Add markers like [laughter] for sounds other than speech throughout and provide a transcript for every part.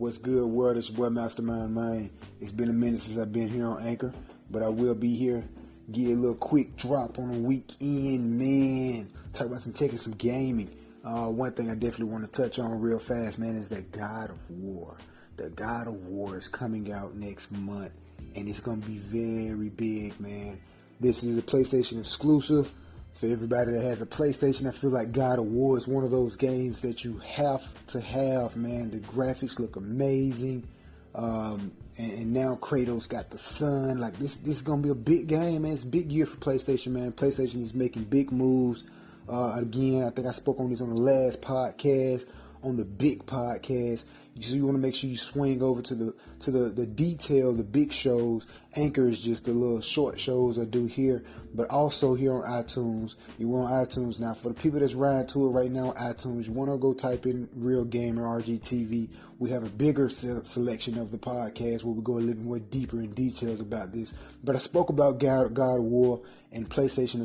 What's good, world? It's your boy Mastermind Man. It's been a minute since I've been here on Anchor, but I will be here. Get a little quick drop on the weekend, man. Talk about some taking some gaming. Uh, one thing I definitely want to touch on real fast, man, is that God of War. The God of War is coming out next month, and it's gonna be very big, man. This is a PlayStation exclusive. For everybody that has a PlayStation, I feel like God of War is one of those games that you have to have, man. The graphics look amazing. Um, and, and, now Kratos got the son. Like this, this is gonna be a big game, man. It's a big year for PlayStation, man. PlayStation is making big moves. Uh, again, I think I spoke on this on the last podcast, on the big podcast. So you want to make sure you swing over to the to the the detail, the big shows. Anchor is just the little short shows I do here, but also here on iTunes. You on iTunes now. For the people that's riding to it right now, iTunes. You want to go type in Real Gamer RGTV. We have a bigger selection of the podcast where we go a little more deeper in details about this. But I spoke about God, God of War and PlayStation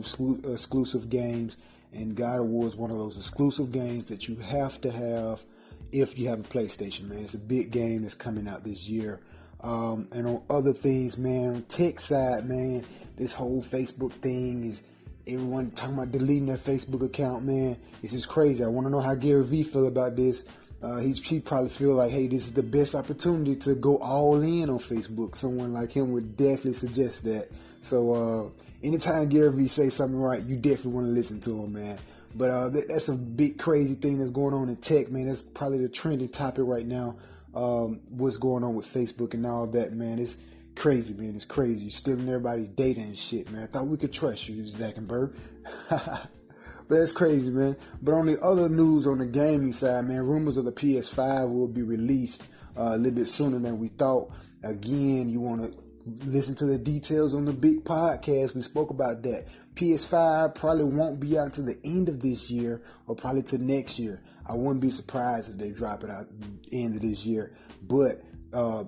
exclusive games. And God of War is one of those exclusive games that you have to have if you have a PlayStation, man. It's a big game that's coming out this year. Um, and on other things, man, tech side, man, this whole Facebook thing is everyone talking about deleting their Facebook account, man. This is crazy. I want to know how Gary Vee feel about this. Uh, he's he probably feel like, hey, this is the best opportunity to go all in on Facebook. Someone like him would definitely suggest that. So uh, anytime Gary Vee say something right, you definitely want to listen to him, man. But uh, that's a big crazy thing that's going on in tech, man. That's probably the trending topic right now. Um, what's going on with Facebook and all that, man? It's crazy, man. It's crazy. You're stealing everybody's data and shit, man. I thought we could trust you, Zuckerberg. [laughs] but that's crazy, man. But on the other news, on the gaming side, man, rumors of the PS5 will be released uh, a little bit sooner than we thought. Again, you want to listen to the details on the big podcast. We spoke about that. PS5 probably won't be out to the end of this year or probably to next year. I wouldn't be surprised if they drop it out end of this year. But uh,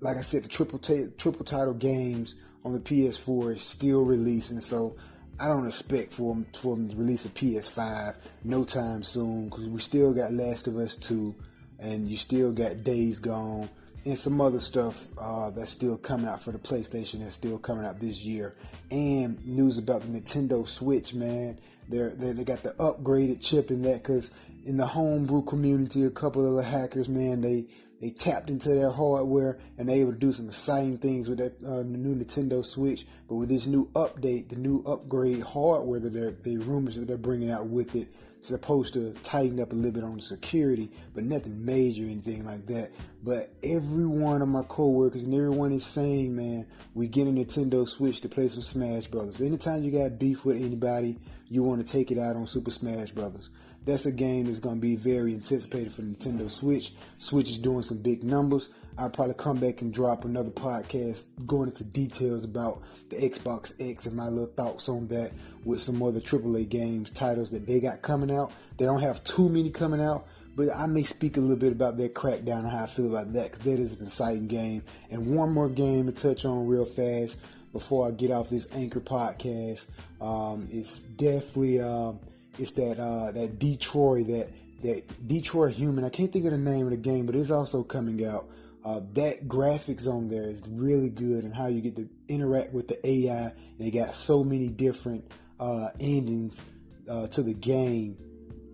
like I said, the triple t- triple title games on the PS4 is still releasing, so I don't expect for them, for them to release a PS5 no time soon because we still got Last of Us 2 and you still got Days Gone and some other stuff uh, that's still coming out for the PlayStation that's still coming out this year. And news about the Nintendo Switch, man. They're, they they got the upgraded chip in that because in the homebrew community, a couple of the hackers, man, they they tapped into their hardware and they able to do some exciting things with that uh, new Nintendo Switch. But with this new update, the new upgrade hardware that they're, the rumors that they're bringing out with it, supposed to tighten up a little bit on security, but nothing major or anything like that. But every one of my coworkers and everyone is saying, man, we get a Nintendo Switch to play some Smash Brothers. Anytime you got beef with anybody, you want to take it out on Super Smash Brothers. That's a game that's going to be very anticipated for Nintendo Switch. Switch is doing some big numbers. I'll probably come back and drop another podcast going into details about the Xbox X and my little thoughts on that with some other AAA games titles that they got coming out. They don't have too many coming out, but I may speak a little bit about their crackdown and how I feel about that because that is an exciting game. And one more game to touch on real fast before I get off this Anchor podcast. Um, it's definitely um, it's that uh, that Detroit that that Detroit Human. I can't think of the name of the game, but it's also coming out. Uh, that graphics on there is really good and how you get to interact with the AI. They got so many different uh, endings uh, to the game.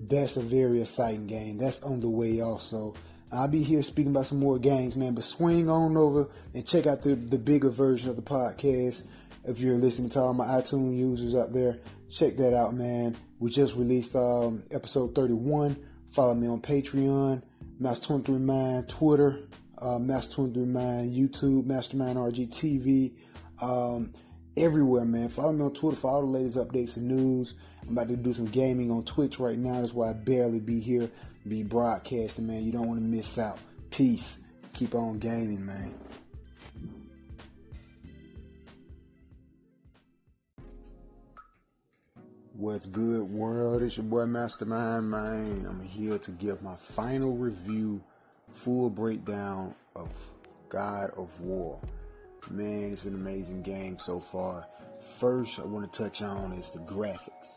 That's a very exciting game. That's on the way also. I'll be here speaking about some more games, man. But swing on over and check out the, the bigger version of the podcast. If you're listening to all my iTunes users out there, check that out, man. We just released um, episode 31. Follow me on Patreon, Master23 Mind, Twitter, uh, Master23 Mind, YouTube, Mastermind RG TV, um, everywhere, man. Follow me on Twitter for all the latest updates and news. I'm about to do some gaming on Twitch right now. That's why I barely be here, be broadcasting, man. You don't want to miss out. Peace. Keep on gaming, man. What's good, world? It's your boy Mastermind, man. I'm here to give my final review full breakdown of God of War. Man, it's an amazing game so far. First, I want to touch on is the graphics.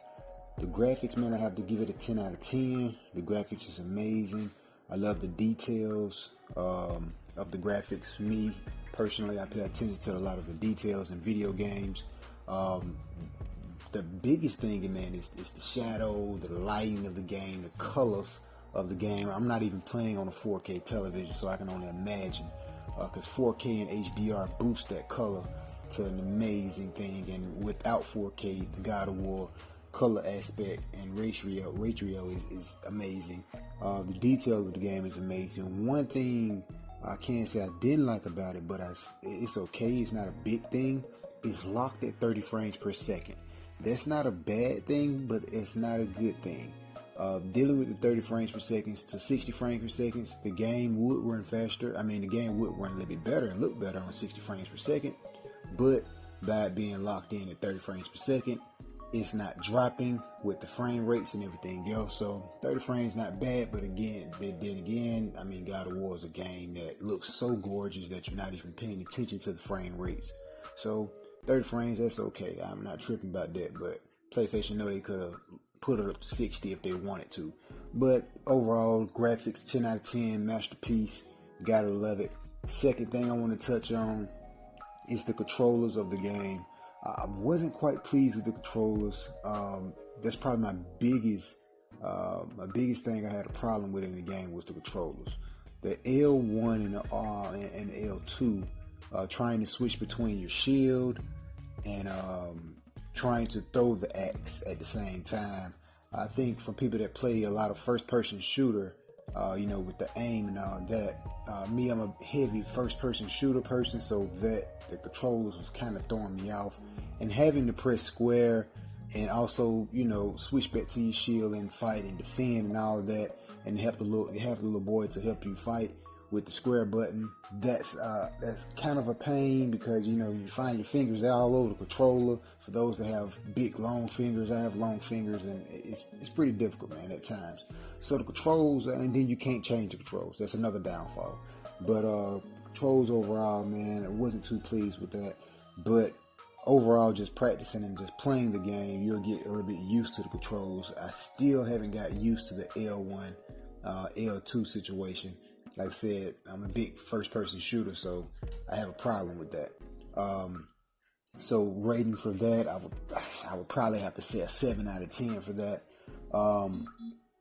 The graphics, man, I have to give it a 10 out of 10. The graphics is amazing. I love the details um, of the graphics. Me personally, I pay attention to a lot of the details in video games. Um, the biggest thing, man, is, is the shadow, the lighting of the game, the colors of the game. I'm not even playing on a 4K television, so I can only imagine. Because uh, 4K and HDR boost that color to an amazing thing. And without 4K, the God of War color aspect and ratio ratio is, is amazing. Uh, the details of the game is amazing. One thing I can't say I didn't like about it, but I, it's okay. It's not a big thing. It's locked at 30 frames per second. That's not a bad thing, but it's not a good thing. Uh, dealing with the 30 frames per second to 60 frames per second, the game would run faster. I mean, the game would run a little bit better and look better on 60 frames per second, but by being locked in at 30 frames per second, it's not dropping with the frame rates and everything else. So 30 frames not bad, but again, then again, I mean, God of War is a game that looks so gorgeous that you're not even paying attention to the frame rates. So 30 frames, that's okay. I'm not tripping about that, but PlayStation know they could have put it up to 60 if they wanted to. But overall, graphics 10 out of 10, masterpiece. Gotta love it. Second thing I want to touch on is the controllers of the game. I wasn't quite pleased with the controllers. Um, that's probably my biggest, uh, my biggest thing I had a problem with in the game was the controllers. The L1 and the R and, L2, uh, trying to switch between your shield and um, trying to throw the axe at the same time. I think for people that play a lot of first-person shooter, uh, you know, with the aim and all that. Uh, me, I'm a heavy first-person shooter person, so that the controls was kind of throwing me off and having to press square and also you know switch back to your shield and fight and defend and all that and help the little have the little boy to help you fight with the square button that's uh, that's kind of a pain because you know you find your fingers all over the controller. For those that have big long fingers i have long fingers and it's, it's pretty difficult man at times. So the controls and then you can't change the controls. That's another downfall. But uh controls overall man i wasn't too pleased with that. But overall just practicing and just playing the game, you'll get a little bit used to the controls. I still haven't got used to the L1, uh, L2 situation. Like I said, I'm a big first person shooter, so I have a problem with that. Um, so rating for that, I would I would probably have to say a seven out of ten for that. Um,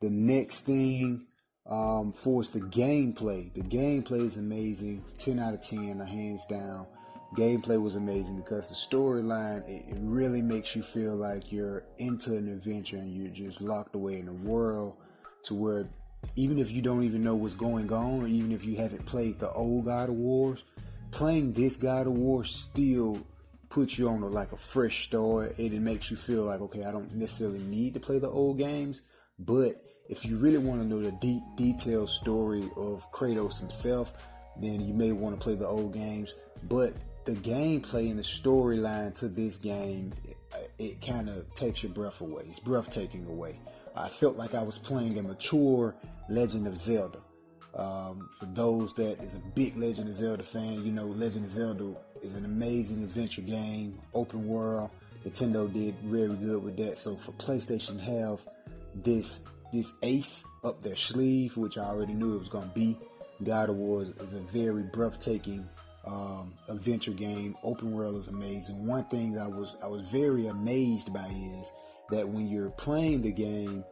the next thing um, for is the gameplay. The gameplay is amazing, ten out of ten, hands down gameplay was amazing because the storyline it, it, really makes you feel like you're into an adventure and you're just locked away in a world to where even if you don't even know what's going on or even if you haven't played the old God of Wars, playing this God of War still puts you on a, like a fresh start. It, it makes you feel like okay, I don't necessarily need to play the old games, but if you really want to know the deep detailed story of Kratos himself, then you may want to play the old games. But the gameplay and the storyline to this game, it, it kind of takes your breath away. It's breathtaking away. I felt like I was playing a mature Legend of Zelda. Um, for those that is a big Legend of Zelda fan, you know Legend of Zelda is an amazing adventure game, open world. Nintendo did very good with that. So for PlayStation have this this ace up their sleeve, which I already knew it was going to be. God of War is, a very breathtaking um, adventure game. Open world is amazing. One thing I was I was very amazed by is that when you're playing the game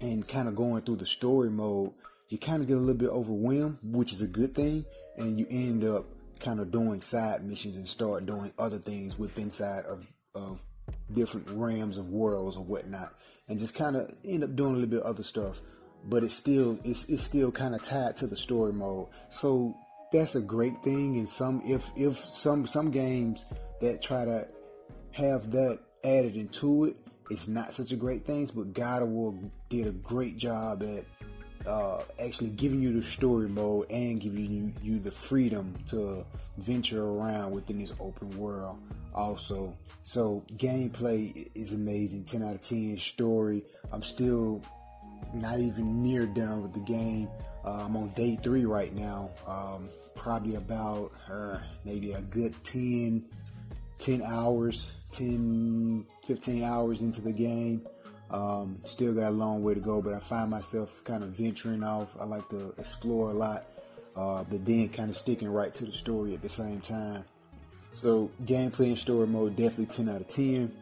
and kind of going through the story mode, you kind of get a little bit overwhelmed, which is a good thing, and you end up kind of doing side missions and start doing other things with inside of of different realms of worlds or whatnot, and just kind of end up doing a little bit of other stuff. But it's still it's it's still kind of tied to the story mode. So that's a great thing. And some if if some some games that try to have that added into it, it's not such a great thing. But God of War did a great job at uh, actually giving you the story mode and giving you, you the freedom to venture around within this open world also. So gameplay is amazing. 10 out of 10 story. I'm still not even near done with the game. Uh, I'm on day three right now. Um, probably about uh, maybe a good 10, 10 hours, 10, 15 hours into the game. Um, still got a long way to go, but I find myself kind of venturing off. I like to explore a lot, uh, but then kind of sticking right to the story at the same time. So gameplay and story mode definitely 10 out of 10.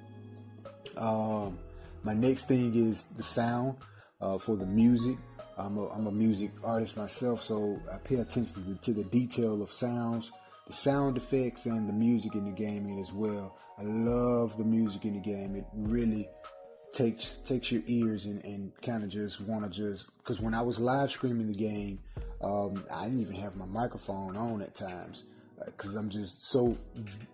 Um, my next thing is the sound uh, for the music. I'm a, I'm a music artist myself, so I pay attention to the, to the detail of sounds, the sound effects, and the music in the game as well. I love the music in the game. It really takes takes your ears and, and kind of just want to just because when I was live streaming the game, um, I didn't even have my microphone on at times because uh, I'm just so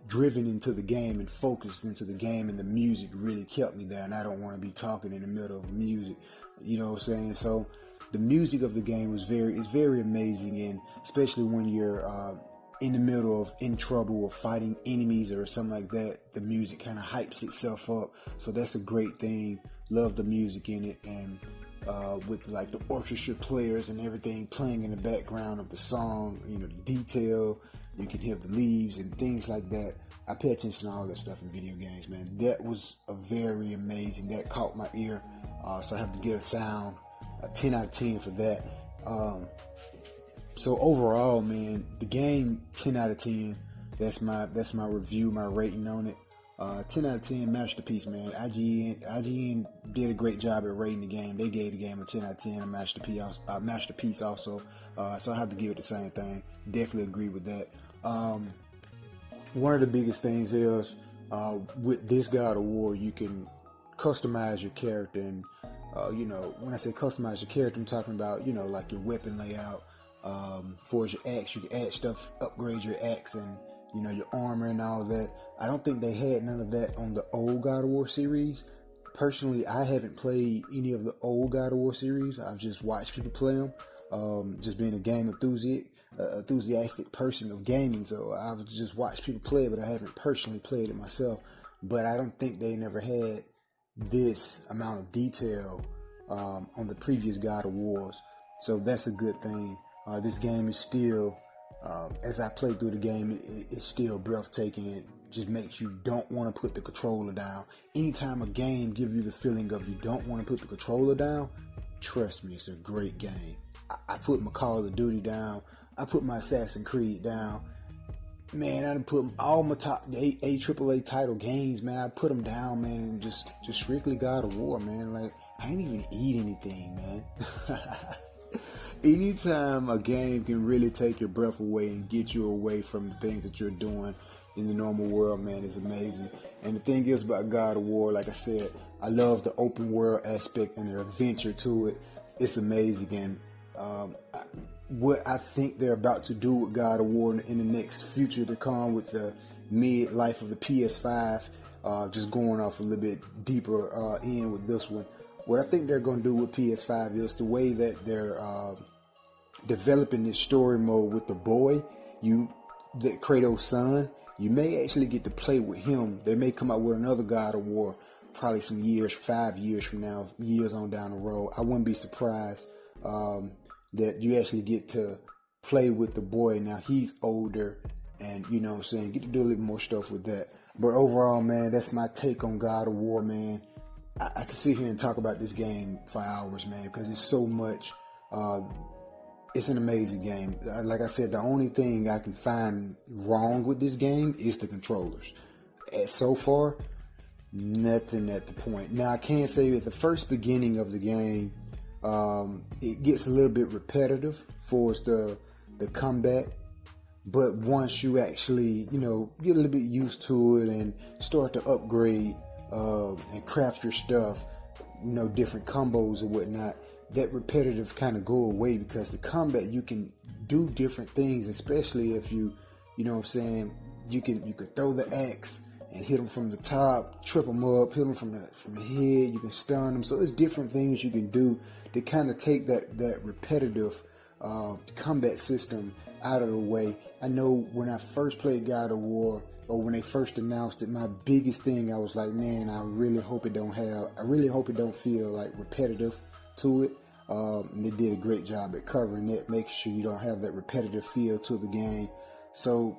driven into the game and focused into the game, and the music really kept me there. And I don't want to be talking in the middle of music, you know what I'm saying? So the music of the game was very is very amazing, and especially when you're uh, in the middle of in trouble or fighting enemies or something like that, the music kind of hypes itself up. So that's a great thing. Love the music in it and uh, with like the orchestra players and everything playing in the background of the song, you know, the detail, you can hear the leaves and things like that. I pay attention to all that stuff in video games, man. That was a very amazing. That caught my ear. Uh, so I have to give a sound a 10 out of 10 for that. Um, so overall, man, the game 10 out of 10. That's my that's my review, my rating on it. Uh, 10 out of 10 masterpiece, man. IGN IGN did a great job at rating the game. They gave the game a 10 out of 10, a masterpiece, uh, masterpiece also. Uh, so I have to give it the same thing. Definitely agree with that. Um, one of the biggest things is uh, with this God of War, you can customize your character and uh, you know, when I say customize your character, I'm talking about, you know, like your weapon layout, um, for your axe, you can add stuff, upgrade your axe and, you know, your armor and all that. I don't think they had none of that on the old God of War series. Personally, I haven't played any of the old God of War series. I've just watched people play them. Um, just being a game enthusiast, uh, enthusiastic person of gaming, so I've just watched people play it, but I haven't personally played it myself. But I don't think they never had this amount of detail um, on the previous God of Wars, so that's a good thing. Uh, this game is still, uh, as I play through the game, it, it's still breathtaking. It just makes you don't want to put the controller down. Anytime a game gives you the feeling of you don't want to put the controller down, trust me, it's a great game. I, I put my Call of Duty down. I put my Assassin's Creed down. Man, I put all my top A, A AAA title games, man. I put them down, man. Just, just strictly God of War, man. Like I ain't even eat anything, man. [laughs] anytime a game can really take your breath away and get you away from the things that you're doing in the normal world, man, is amazing. And the thing is about God of War, like I said, I love the open world aspect and the adventure to it. It's amazing. And um, what I think they're about to do with God of War in the next future to come with the mid life of the PS5, uh, just going off a little bit deeper uh, in with this one. What I think they're going to do with PS5 is the way that they're uh, developing this story mode with the boy, you, the Kratos' son, you may actually get to play with him. They may come out with another God of War, probably some years, five years from now, years on down the road. I wouldn't be surprised um, that you actually get to play with the boy. Now he's older, and you know what I'm saying, get to do a little more stuff with that. But overall, man, that's my take on God of War, man. I, I can sit here and talk about this game for hours, man, because it's so much. Uh, it's an amazing game. Uh, like I said, the only thing I can find wrong with this game is the controllers. And so far, nothing at the point. Now I can say at the first beginning of the game, um, it gets a little bit repetitive for the the combat. But once you actually, you know, get a little bit used to it and start to upgrade uh, and craft your stuff, you know, different combos and whatnot, that repetitive kind of go away because the combat you can do different things, especially if you, you know, what I'm saying you can you can throw the axe and hit them from the top, trip them up, hit them from the from the head. You can stun them. So there's different things you can do to kind of take that that repetitive uh, combat system out of the way. I know when I first played God of War, or when they first announced it, my biggest thing I was like, man, I really hope it don't have, I really hope it don't feel like repetitive to it. Um, they did a great job at covering it, making sure you don't have that repetitive feel to the game. So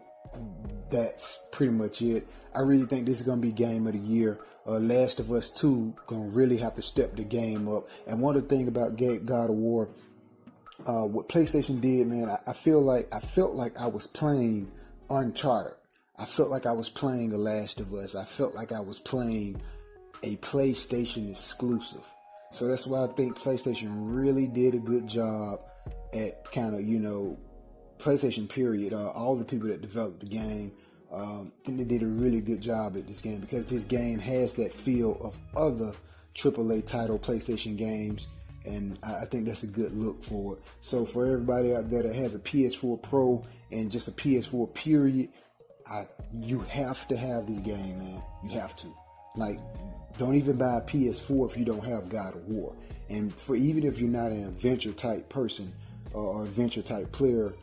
that's pretty much it. I really think this is going to be game of the year. uh, Last of Us 2 gonna really have to step the game up. And one of the thing about God of War, uh, what PlayStation did, man, I, I, feel like I felt like I was playing Uncharted. I felt like I was playing The Last of Us. I felt like I was playing a PlayStation exclusive. So that's why I think PlayStation really did a good job at kind of, you know, PlayStation period. Uh, all the people that developed the game, um, I think they did a really good job at this game because this game has that feel of other AAA title PlayStation games. And I, I think that's a good look for it. So for everybody out there that has a PS4 Pro and just a PS4 period, I, you have to have this game, man. You have to. Like, don't even buy a PS4 if you don't have God of War. And for even if you're not an adventure type person or adventure type player,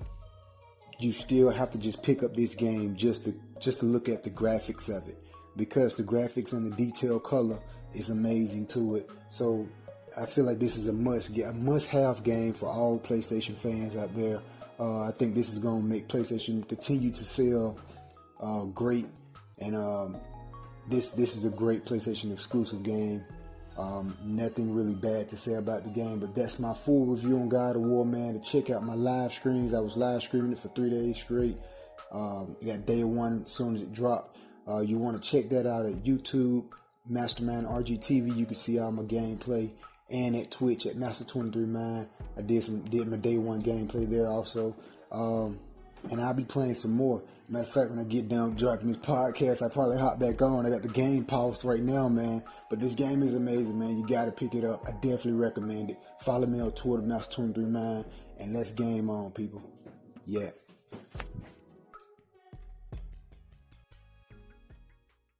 you still have to just pick up this game just to just to look at the graphics of it because the graphics and the detail color is amazing to it. So I feel like this is a must get a must have game for all PlayStation fans out there. Uh, I think this is going to make PlayStation continue to sell uh, great, and um, this this is a great PlayStation exclusive game. Um, nothing really bad to say about the game, but that's my full review on God of War, man. To check out my live streams, I was live streaming it for three days straight. Um, got day one as soon as it dropped. Uh, you want to check that out at YouTube, Masterman RGTV. You can see all my gameplay, and at Twitch at Master23Man. I did some did my day one gameplay there also, um, and I'll be playing some more. Matter of fact, when I get down dropping this podcast, I probably hop back on. I got the game paused right now, man. But this game is amazing, man. You got to pick it up. I definitely recommend it. Follow me on Twitter, Master23Man, and let's game on, people. Yeah.